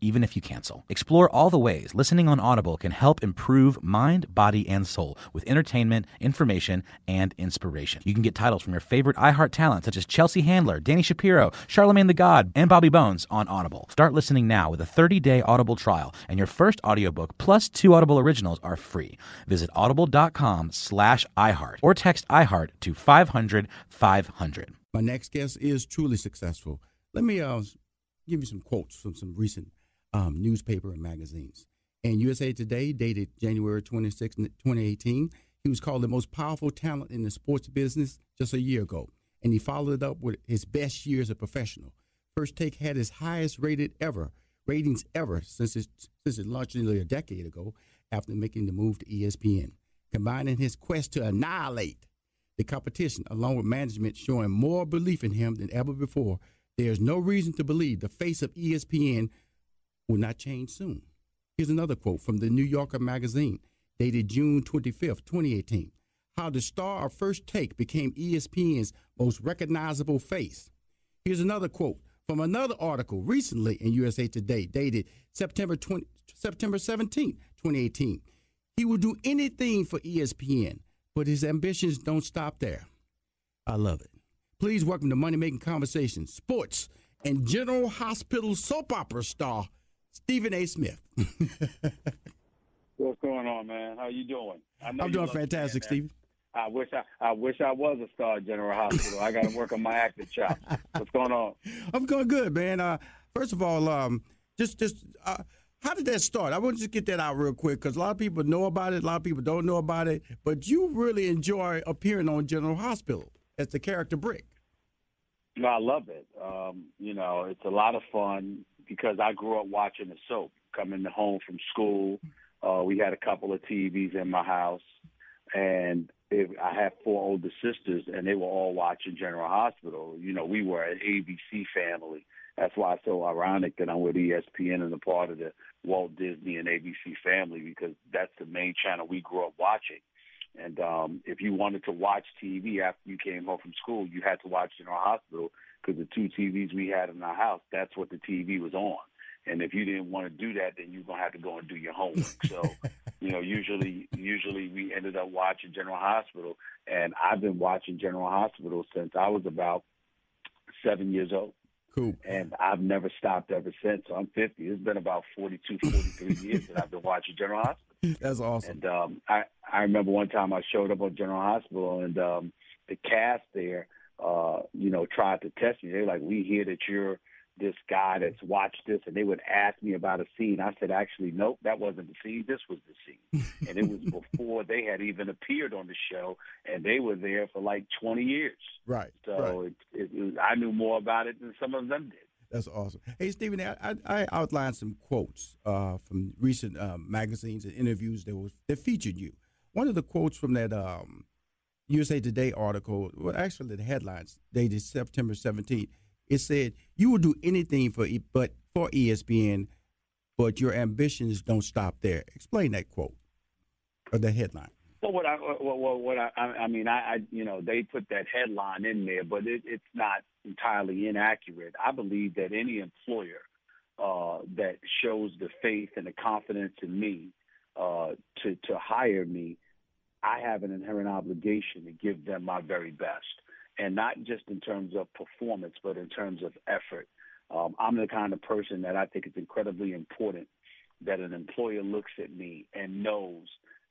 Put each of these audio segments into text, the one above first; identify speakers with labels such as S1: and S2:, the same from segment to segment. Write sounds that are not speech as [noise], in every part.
S1: even if you cancel. Explore all the ways listening on Audible can help improve mind, body, and soul with entertainment, information, and inspiration. You can get titles from your favorite iHeart talent such as Chelsea Handler, Dani Shapiro, Charlemagne the God, and Bobby Bones on Audible. Start listening now with a 30-day Audible trial, and your first audiobook plus two Audible originals are free. Visit audible.com slash iHeart or text iHeart to 500 500.
S2: My next guest is truly successful. Let me uh, give you some quotes from some recent um, newspaper and magazines. And USA Today, dated January 26, 2018, he was called the most powerful talent in the sports business just a year ago. And he followed it up with his best year as a professional. First Take had his highest rated ever ratings ever since it, since it launched nearly a decade ago after making the move to ESPN, combining his quest to annihilate the competition along with management showing more belief in him than ever before. There's no reason to believe the face of ESPN will not change soon. Here's another quote from the New Yorker magazine, dated June 25th, 2018. How the star of First Take became ESPN's most recognizable face. Here's another quote from another article recently in USA Today, dated September 20, September 17, 2018. He will do anything for ESPN, but his ambitions don't stop there. I love it. Please welcome to Money Making Conversations, sports, and General Hospital soap opera star Stephen A. Smith. [laughs]
S3: What's going on, man? How you doing?
S2: I am doing fantastic, Stephen.
S3: I wish I, I wish I was a star at General Hospital. I got to work on my acting chops. What's going on? [laughs]
S2: I'm going good, man. Uh, first of all, um, just just uh, how did that start? I want to just get that out real quick because a lot of people know about it, a lot of people don't know about it. But you really enjoy appearing on General Hospital as the character Brick.
S3: No, I love it. Um, you know, it's a lot of fun because I grew up watching the soap. Coming home from school, uh, we had a couple of TVs in my house, and if I had four older sisters, and they were all watching General Hospital. You know, we were an ABC family. That's why it's so ironic that I'm with ESPN and a part of the Walt Disney and ABC family because that's the main channel we grew up watching. And um, if you wanted to watch TV after you came home from school, you had to watch General Hospital because the two TVs we had in our house, that's what the TV was on. And if you didn't want to do that, then you're gonna have to go and do your homework. So, [laughs] you know, usually, usually we ended up watching General Hospital, and I've been watching General Hospital since I was about seven years old.
S2: Cool.
S3: And I've never stopped ever since. So I'm 50. It's been about 42, 43 [laughs] years that I've been watching General Hospital.
S2: That's awesome.
S3: And um, I I remember one time I showed up on General Hospital and um, the cast there, uh, you know, tried to test me. They're like, "We hear that you're this guy that's watched this," and they would ask me about a scene. I said, "Actually, nope, that wasn't the scene. This was the scene." and it was [laughs] before they had even appeared on the show, and they were there for like 20 years.
S2: Right.
S3: So
S2: right.
S3: It, it, it, I knew more about it than some of them did.
S2: That's awesome. Hey, Stephen, I, I outlined some quotes uh, from recent uh, magazines and interviews that was that featured you. One of the quotes from that um, USA Today article, well, actually the headlines dated September 17th, it said you will do anything for but for ESPN, but your ambitions don't stop there. Explain that quote or the headline.
S3: Well, what I well, what I, I mean, I, I, you know, they put that headline in there, but it, it's not entirely inaccurate. I believe that any employer uh, that shows the faith and the confidence in me uh, to to hire me, I have an inherent obligation to give them my very best, and not just in terms of performance, but in terms of effort. Um, I'm the kind of person that I think it's incredibly important that an employer looks at me and knows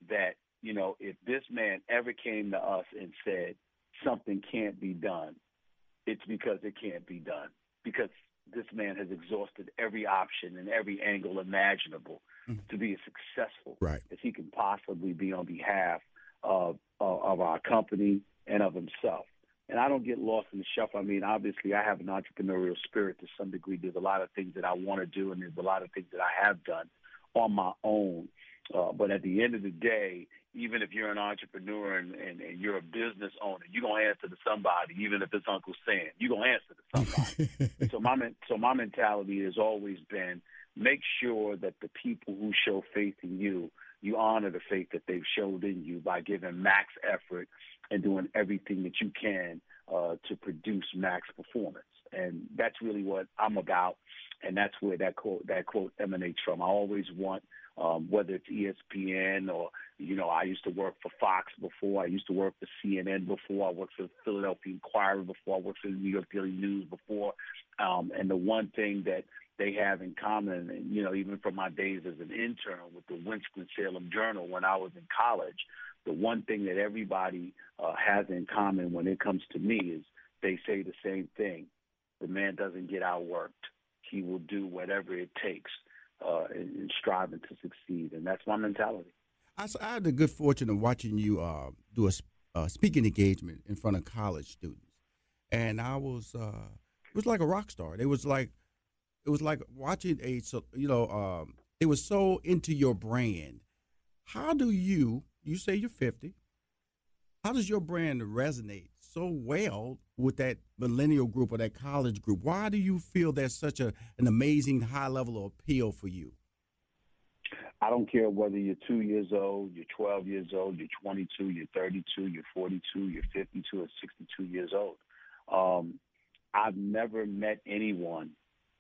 S3: that you know, if this man ever came to us and said something can't be done, it's because it can't be done. Because this man has exhausted every option and every angle imaginable mm-hmm. to be as successful
S2: right.
S3: as he can possibly be on behalf of, of, of our company and of himself. And I don't get lost in the shuffle. I mean, obviously, I have an entrepreneurial spirit to some degree. There's a lot of things that I want to do, and there's a lot of things that I have done on my own. Uh, but at the end of the day, even if you're an entrepreneur and, and, and you're a business owner, you're gonna answer to somebody, even if it's Uncle Sam. You're gonna answer to somebody. [laughs] so my so my mentality has always been make sure that the people who show faith in you, you honor the faith that they've showed in you by giving max effort and doing everything that you can uh, to produce max performance. And that's really what I'm about, and that's where that quote that quote emanates from. I always want um, whether it's ESPN or, you know, I used to work for Fox before. I used to work for CNN before. I worked for the Philadelphia Inquirer before. I worked for the New York Daily News before. Um, and the one thing that they have in common, and, you know, even from my days as an intern with the Winston-Salem Journal when I was in college, the one thing that everybody uh, has in common when it comes to me is they say the same thing. The man doesn't get outworked. He will do whatever it takes uh, and, striving to succeed. And that's my mentality.
S2: I, I had the good fortune of watching you uh, do a uh, speaking engagement in front of college students, and I was uh, it was like a rock star. It was like it was like watching a you know um, it was so into your brand. How do you you say you're 50? How does your brand resonate so well with that millennial group or that college group? Why do you feel there's such a an amazing high level of appeal for you?
S3: I don't care whether you're two years old, you're 12 years old, you're 22, you're 32, you're 42, you're 52, or 62 years old. Um, I've never met anyone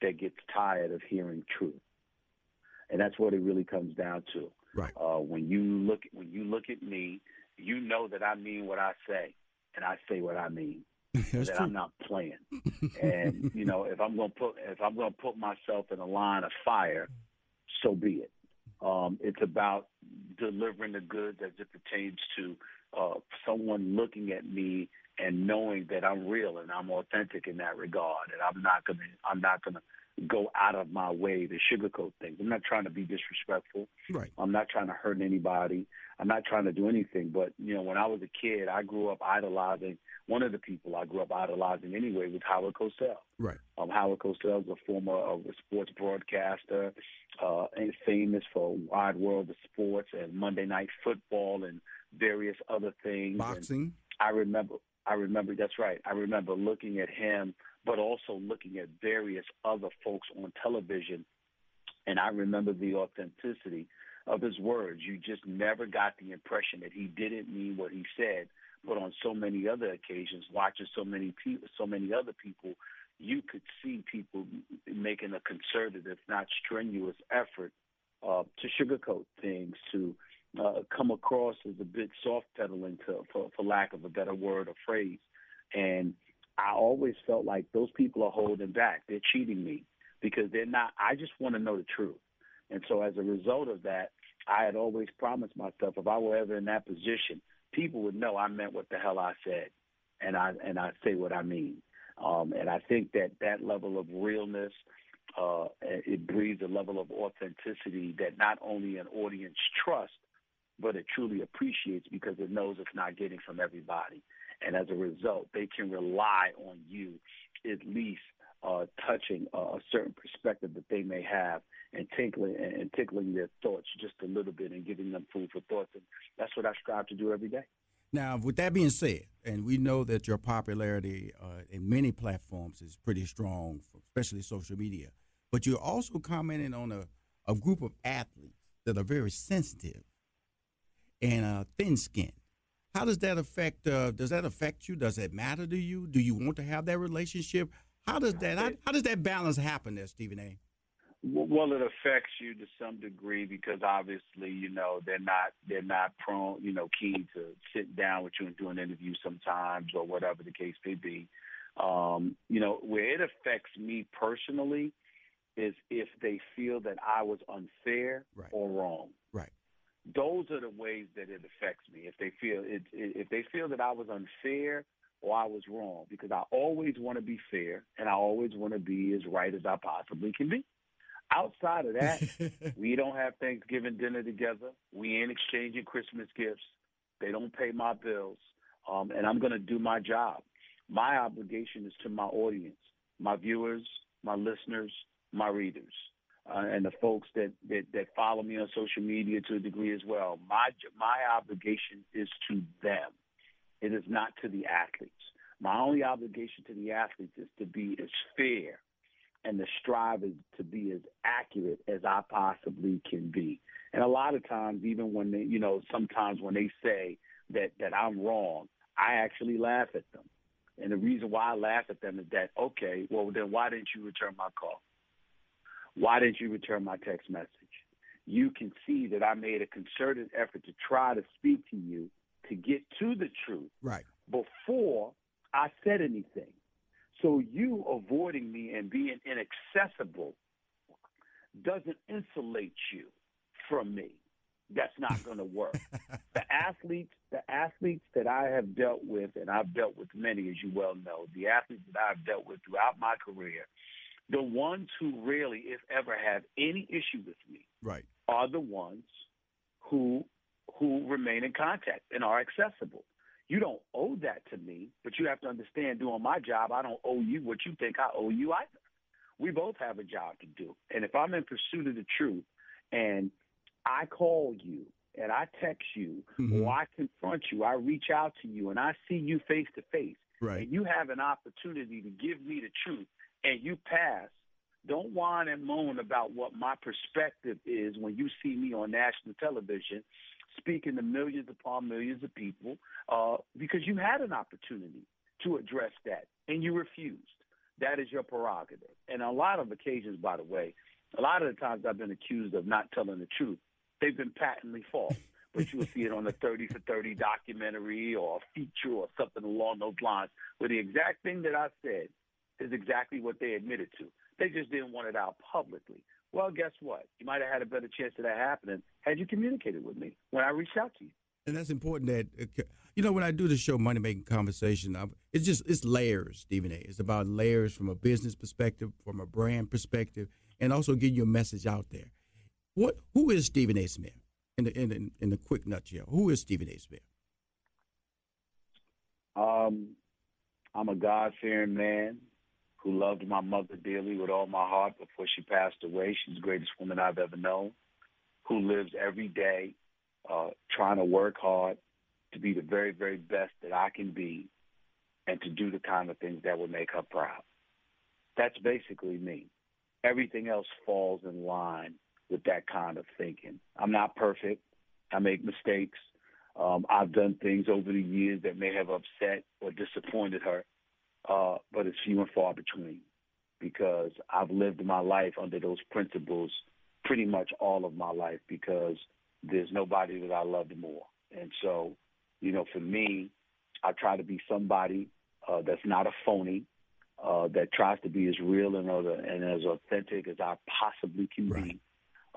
S3: that gets tired of hearing truth, and that's what it really comes down to.
S2: Right.
S3: Uh, when you look when you look at me, you know that I mean what I say, and I say what I mean. [laughs] that
S2: true.
S3: I'm not playing. [laughs] and you know, if I'm going to put if I'm going to put myself in a line of fire, so be it. Um, it's about delivering the goods as it pertains to uh, someone looking at me and knowing that I'm real and I'm authentic in that regard, and I'm not gonna I'm not gonna go out of my way to sugarcoat things. I'm not trying to be disrespectful.
S2: Right.
S3: I'm not trying to hurt anybody. I'm not trying to do anything. But you know, when I was a kid, I grew up idolizing one of the people I grew up idolizing anyway was Howard Cosell.
S2: Right.
S3: Um, Howard Cosell was a former uh, sports broadcaster, uh, and famous for Wide World of Sports and Monday Night Football and various other things.
S2: Boxing.
S3: And I remember. I remember. That's right. I remember looking at him, but also looking at various other folks on television, and I remember the authenticity of his words. You just never got the impression that he didn't mean what he said but on so many other occasions, watching so many people, so many other people, you could see people making a concerted, if not strenuous, effort uh, to sugarcoat things, to uh, come across as a bit soft pedaling, to, for, for lack of a better word or phrase. And I always felt like those people are holding back. They're cheating me because they're not. I just want to know the truth. And so as a result of that, I had always promised myself if I were ever in that position, people would know I meant what the hell I said, and I and I say what I mean. Um, and I think that that level of realness, uh, it breeds a level of authenticity that not only an audience trusts, but it truly appreciates because it knows it's not getting from everybody. And as a result, they can rely on you at least uh, touching a certain perspective that they may have and tinkling and tickling their thoughts just a little bit and giving them food for thoughts. And that's what I strive to do every day.
S2: Now, with that being said, and we know that your popularity uh, in many platforms is pretty strong, especially social media, but you're also commenting on a, a group of athletes that are very sensitive and uh, thin skin. How does that affect? Uh, does that affect you? Does it matter to you? Do you want to have that relationship? How does that? How, how does that balance happen there, Stephen A?
S3: Well, it affects you to some degree because obviously, you know, they're not they're not prone, you know, keen to sit down with you and do an interview sometimes or whatever the case may be. Um, you know, where it affects me personally is if they feel that I was unfair
S2: right.
S3: or wrong. Those are the ways that it affects me. If they feel it, if they feel that I was unfair or I was wrong, because I always want to be fair and I always want to be as right as I possibly can be. Outside of that, [laughs] we don't have Thanksgiving dinner together. We ain't exchanging Christmas gifts. They don't pay my bills. Um, and I'm going to do my job. My obligation is to my audience, my viewers, my listeners, my readers, uh, and the folks that, that, that follow me on social media to a degree as well. My, my obligation is to them. It is not to the athletes. My only obligation to the athletes is to be as fair and to strive to be as accurate as I possibly can be. And a lot of times, even when they, you know, sometimes when they say that that I'm wrong, I actually laugh at them. And the reason why I laugh at them is that, okay, well then why didn't you return my call? Why didn't you return my text message? You can see that I made a concerted effort to try to speak to you to get to the truth.
S2: Right.
S3: Before I said anything. So you avoiding me and being inaccessible doesn't insulate you from me. That's not going to work. [laughs] the athletes, the athletes that I have dealt with, and I've dealt with many, as you well know, the athletes that I've dealt with throughout my career, the ones who really, if ever, have any issue with me,
S2: right,
S3: are the ones who who remain in contact and are accessible. You don't owe that to me, but you have to understand doing my job, I don't owe you what you think I owe you either. We both have a job to do. And if I'm in pursuit of the truth and I call you and I text you mm-hmm. or I confront you, I reach out to you and I see you face to face, and you have an opportunity to give me the truth and you pass, don't whine and moan about what my perspective is when you see me on national television speaking to millions upon millions of people uh, because you had an opportunity to address that and you refused. That is your prerogative. And a lot of occasions, by the way, a lot of the times I've been accused of not telling the truth. They've been patently false. but you will see it on a 30 for 30 documentary or a feature or something along those lines where the exact thing that I said is exactly what they admitted to. They just didn't want it out publicly. Well, guess what? You might have had a better chance of that happening had you communicated with me when I reached out to you.
S2: And that's important that uh, you know when I do the show Money Making Conversation, it's just it's layers, Stephen A. It's about layers from a business perspective, from a brand perspective, and also getting your message out there. What who is Stephen A. Smith? In the in the, in the quick nutshell, who is Stephen A. Smith?
S3: Um, I'm a God fearing man who loved my mother dearly with all my heart before she passed away. She's the greatest woman I've ever known, who lives every day uh, trying to work hard to be the very, very best that I can be and to do the kind of things that would make her proud. That's basically me. Everything else falls in line with that kind of thinking. I'm not perfect. I make mistakes. Um, I've done things over the years that may have upset or disappointed her uh, but it's few and far between because I've lived my life under those principles pretty much all of my life because there's nobody that I loved more. And so, you know, for me, I try to be somebody uh, that's not a phony, uh, that tries to be as real and, other, and as authentic as I possibly can
S2: Right.
S3: be,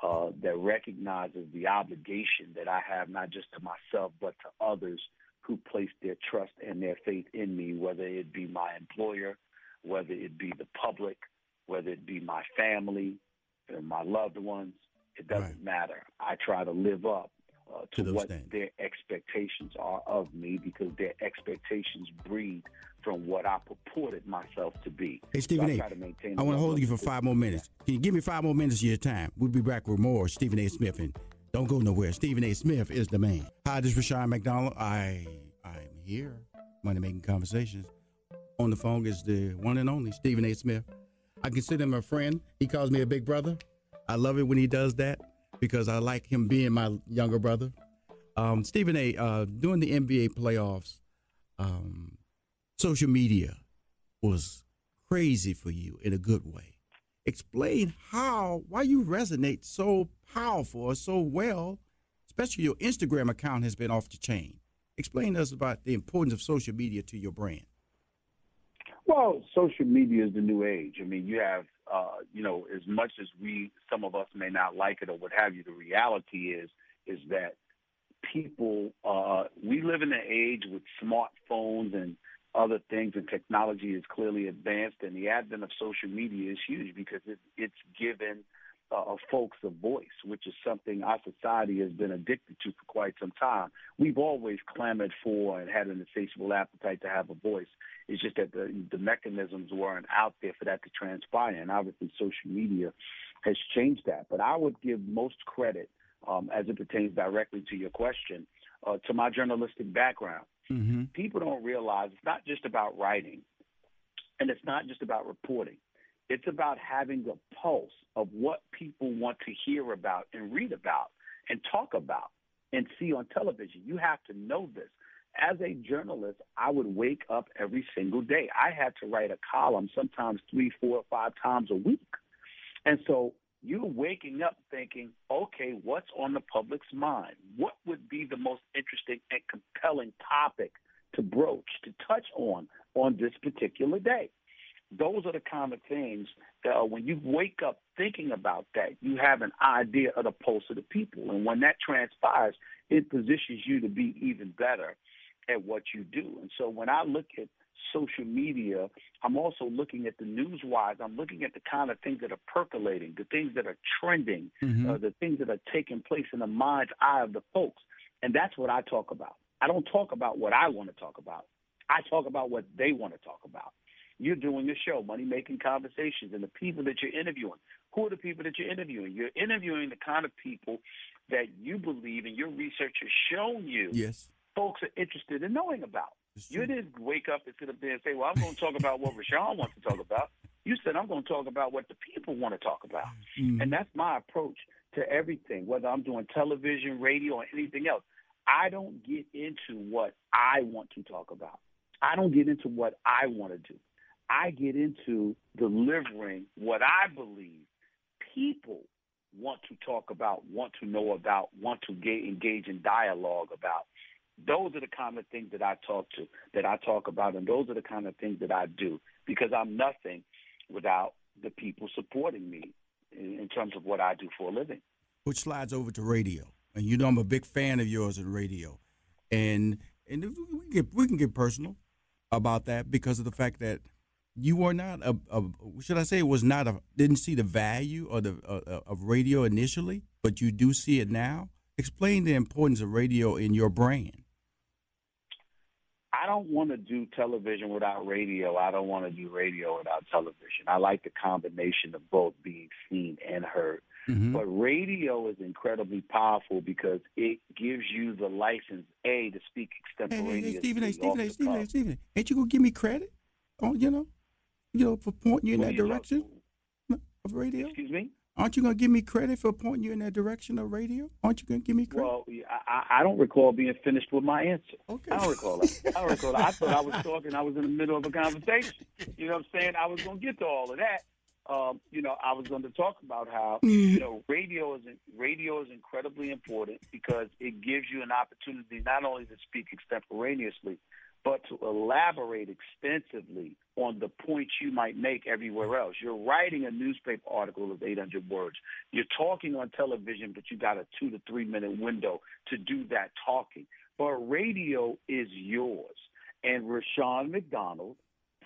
S3: uh, that recognizes the obligation that I have not just to myself but to others who place their trust and their faith in me, whether it be my employer, whether it be the public, whether it be my family, and my loved ones. It doesn't
S2: Right.
S3: matter. I try to live up uh,
S2: To
S3: to, what
S2: standards.
S3: their expectations are of me because their expectations breed from what I purported myself to be.
S2: Hey, Stephen
S3: so I
S2: A.,
S3: try to maintain
S2: I want to hold you for five more minutes. Can you give me five more minutes of your time? We'll be back with more Stephen A. Smith, and don't go nowhere. Stephen A. Smith is the man. Hi, this is Rushion McDonald. I I'm here, money making conversations. On the phone is the one and only Stephen A. Smith. I consider him a friend. He calls me a big brother. I love it when he does that because I like him being my younger brother. Um, Stephen A. Uh, during the NBA playoffs, um, social media was crazy for you in a good way. Explain how, why you resonate so powerful or so well, especially your Instagram account has been off the chain. Explain to us about the importance of social media to your brand.
S3: Well, social media is the new age. I mean, you have, uh, you know, as much as we, some of us may not like it or what have you, the reality is, is that people, uh, we live in an age with smartphones and other things and technology is clearly advanced and the advent of social media is huge because it, it's given uh, folks a voice, which is something our society has been addicted to for quite some time. We've always clamored for and had an insatiable appetite to have a voice. It's just that the, the mechanisms weren't out there for that to transpire, and obviously social media has changed that. But I would give most credit, um, as it pertains directly to your question, uh, to my journalistic background.
S2: Mm-hmm.
S3: People don't realize it's not just about writing, and it's not just about reporting. It's about having a pulse of what people want to hear about and read about and talk about and see on television. You have to know this. As a journalist, I would wake up every single day. I had to write a column sometimes three, four, five times a week. And so you're waking up thinking, okay, what's on the public's mind? What would be the most interesting and compelling topic to broach, to touch on on this particular day? Those are the kind of things that uh, when you wake up thinking about that, you have an idea of the pulse of the people. And when that transpires, it positions you to be even better at what you do. And so when I look at social media, I'm also looking at the news wise. I'm looking at the kind of things that are percolating, the things that are trending,
S2: Mhm.
S3: uh, the things that are taking place in the mind's eye of the folks. And that's what I talk about. I don't talk about what I want to talk about. I talk about what they want to talk about. You're doing a show, Money Making Conversations, and the people that you're interviewing. Who are the people that you're interviewing? You're interviewing the kind of people that you believe and your research has shown you
S2: Yes.
S3: folks are interested in knowing about. You didn't wake up and sit up there and say, well, I'm going to talk about what Rushion wants to talk about. You said, I'm going to talk about what the people want to talk about.
S2: Mhm.
S3: And that's my approach to everything, whether I'm doing television, radio, or anything else. I don't get into what I want to talk about. I don't get into what I want to do. I get into delivering what I believe people want to talk about, want to know about, want to ga- engage in dialogue about. Those are the kind of things that I talk to, that I talk about, and those are the kind of things that I do because I'm nothing without the people supporting me in, in terms of what I do for a living.
S2: which slides over to radio. And you know I'm a big fan of yours in radio, and and we can get we can get personal about that because of the fact that you were not a, a should I say it was not a didn't see the value of the uh, of radio initially, but you do see it now. Explain the importance of radio in your brand.
S3: I don't want to do television without radio. I don't want to do radio without television. I like the combination of both being seen and heard.
S2: Mhm.
S3: But radio is incredibly powerful because it gives you the license, A, to speak
S2: Hey, hey,
S3: extemporaneously.
S2: hey, Stephen, hey, Stephen, hey, Stephen, hey,
S3: cuff.
S2: Stephen, ain't you gonna give me credit? Oh, you know, you know, for pointing you in that direction
S3: talking-
S2: of radio.
S3: Excuse me?
S2: Aren't you gonna give me credit for pointing you in that direction of radio? Aren't you gonna give me credit?
S3: Well, I, I I don't recall being finished with my answer.
S2: Okay.
S3: I don't recall that. I don't recall that. I thought I was talking. I was in the middle of a conversation. You know what I'm saying? I was going to get to all of that. Um, you know, I was going to talk about how you know radio is radio is incredibly important because it gives you an opportunity not only to speak extemporaneously, but to elaborate extensively on the points you might make everywhere else. You're writing a newspaper article of 800 words. You're talking on television, but you got a two to three minute window to do that talking. But radio is yours. And Rushion McDonald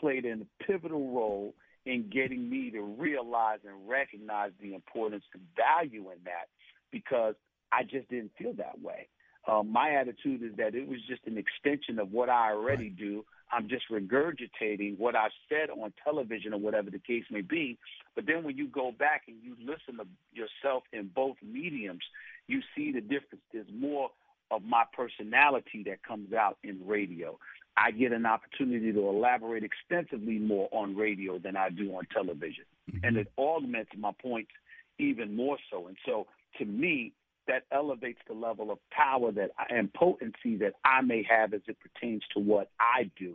S3: played a pivotal role in getting me to realize and recognize the importance and value in that because I just didn't feel that way. Um, my attitude is that it was just an extension of what I already do. I'm just regurgitating what I've said on television or whatever the case may be. But then when you go back and you listen to yourself in both mediums, you see the difference. There's more of my personality that comes out in radio. I get an opportunity to elaborate extensively more on radio than I do on television. Mm-hmm. And it augments my points even more so. And so to me, that elevates the level of power that I, and potency that I may have as it pertains to what I do.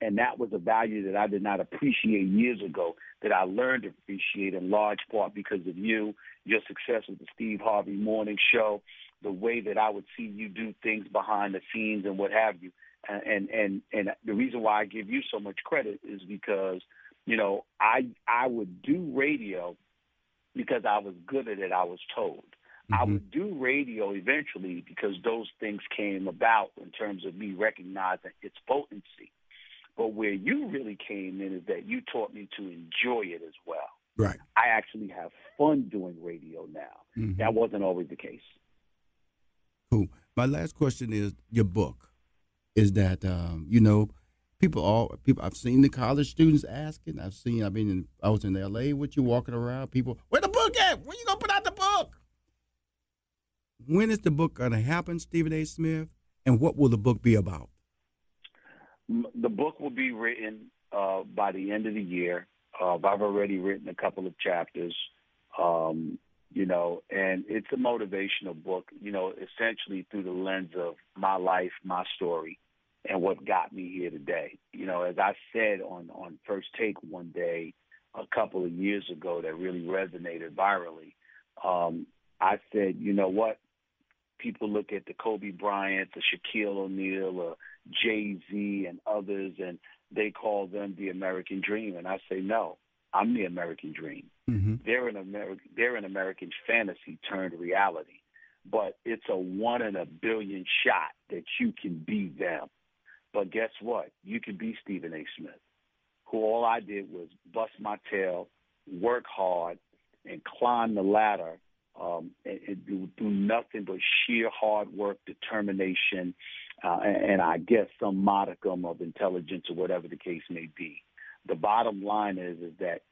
S3: And that was a value that I did not appreciate years ago that I learned to appreciate in large part because of you, your success with the Steve Harvey Morning Show, the way that I would see you do things behind the scenes and what have you. And and and the reason why I give you so much credit is because you know I I would do radio because I was good at it. I was told. Mm-hmm. I would do radio eventually because those things came about in terms of me recognizing its potency. But where you really came in is that you taught me to enjoy it as well.
S2: Right.
S3: I actually have fun doing radio now. Mm-hmm. That wasn't always the case.
S2: Cool. My last question is your book. Is that um, you know people all people I've seen the college students asking. I've seen I've been in I was in L.A. with you walking around. People, where the book at? When you gonna put out the book? When is the book gonna happen, Stephen A. Smith? And what will the book be about?
S3: The book will be written uh, by the end of the year. Uh, I've already written a couple of chapters. Um, you know, and it's a motivational book, you know, essentially through the lens of my life, my story, and what got me here today. You know, as I said on on First Take one day a couple of years ago that really resonated virally, um, I said, you know what? People look at the Kobe Bryant, the Shaquille O'Neal, or Jay Z, and others, and they call them the American dream, and I say no. I'm the American dream. Mm-hmm. They're an American. They're an American fantasy turned reality. But it's a one in a billion shot that you can be them. But guess what? You can be Stephen A. Smith, who all I did was bust my tail, work hard, and climb the ladder, um, and, and do, do nothing but sheer hard work, determination, uh, and, and I guess some modicum of intelligence or whatever the case may be the bottom line is is that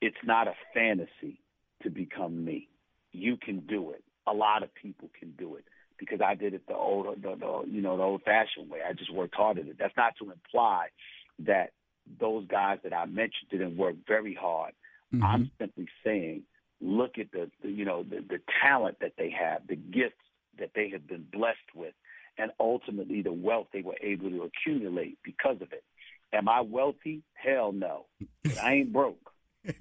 S3: it's not a fantasy to become me. You can do it. A lot of people can do it because I did it the old, the, the you know, the old-fashioned way. I just worked hard at it. That's not to imply that those guys that I mentioned didn't work very hard. Mm-hmm. I'm simply saying, look at the, the you know, the, the talent that they have, the gifts that they have been blessed with, and ultimately the wealth they were able to accumulate because of it. Am I wealthy? Hell no. I ain't broke.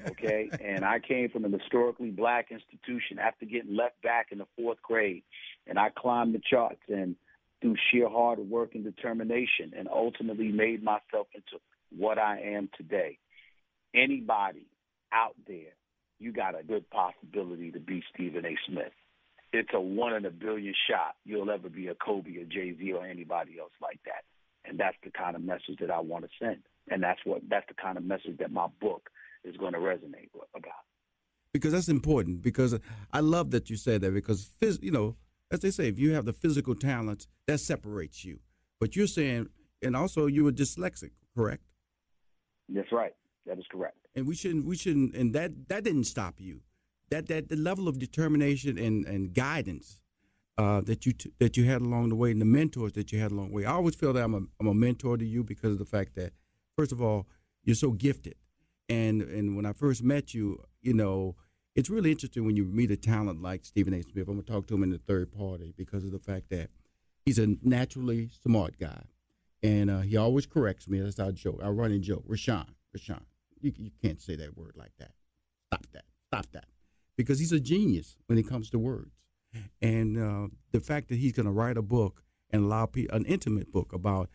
S3: Okay. [laughs] and I came from an historically black institution after getting left back in the fourth grade. And I climbed the charts and through sheer hard work and determination and ultimately made myself into what I am today. Anybody out there, you got a good possibility to be Stephen A. Smith. It's a one in a billion shot you'll ever be a Kobe or Jay Z or anybody else like that. And that's the kind of message that I want to send. And that's what that's the kind of message that my book is going to resonate with, about.
S2: Because that's important. Because I love that you said that. Because phys- you know, as they say, if you have the physical talents, that separates you. But you're saying, and also you were dyslexic, correct?
S3: That's right. That is correct.
S2: And we shouldn't. We shouldn't. And that that didn't stop you. That that the level of determination and and guidance uh, that you t- that you had along the way and the mentors that you had along the way. I always feel that I'm a, I'm a mentor to you because of the fact that first of all you're so gifted, and and when I first met you, you know, it's really interesting when you meet a talent like Stephen A. Smith. I'm gonna talk to him in the third party because of the fact that he's a naturally smart guy, and uh, he always corrects me. That's our joke, our running joke. Rushion, Rushion, you you can't say that word like that. Stop that. Stop that. Because he's a genius when it comes to words and uh, the fact that he's going to write a book and allow pe- an intimate book about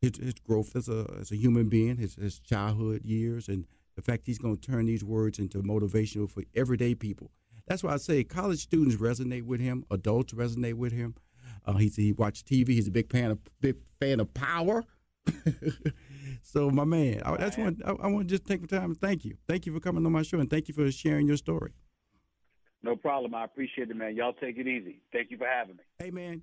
S2: his, his growth as a as a human being, his, his childhood years, and the fact he's going to turn these words into motivational for everyday people. That's why I say college students resonate with him, adults resonate with him. Uh, he watched TV. He's a big fan of big fan of power. [laughs] so, my man, I, that's one. I, I want to just take the time and thank you. Thank you for coming on my show and thank you for sharing your story.
S3: No problem. I appreciate it, man. Y'all take it easy. Thank you for having me.
S2: Hey, man,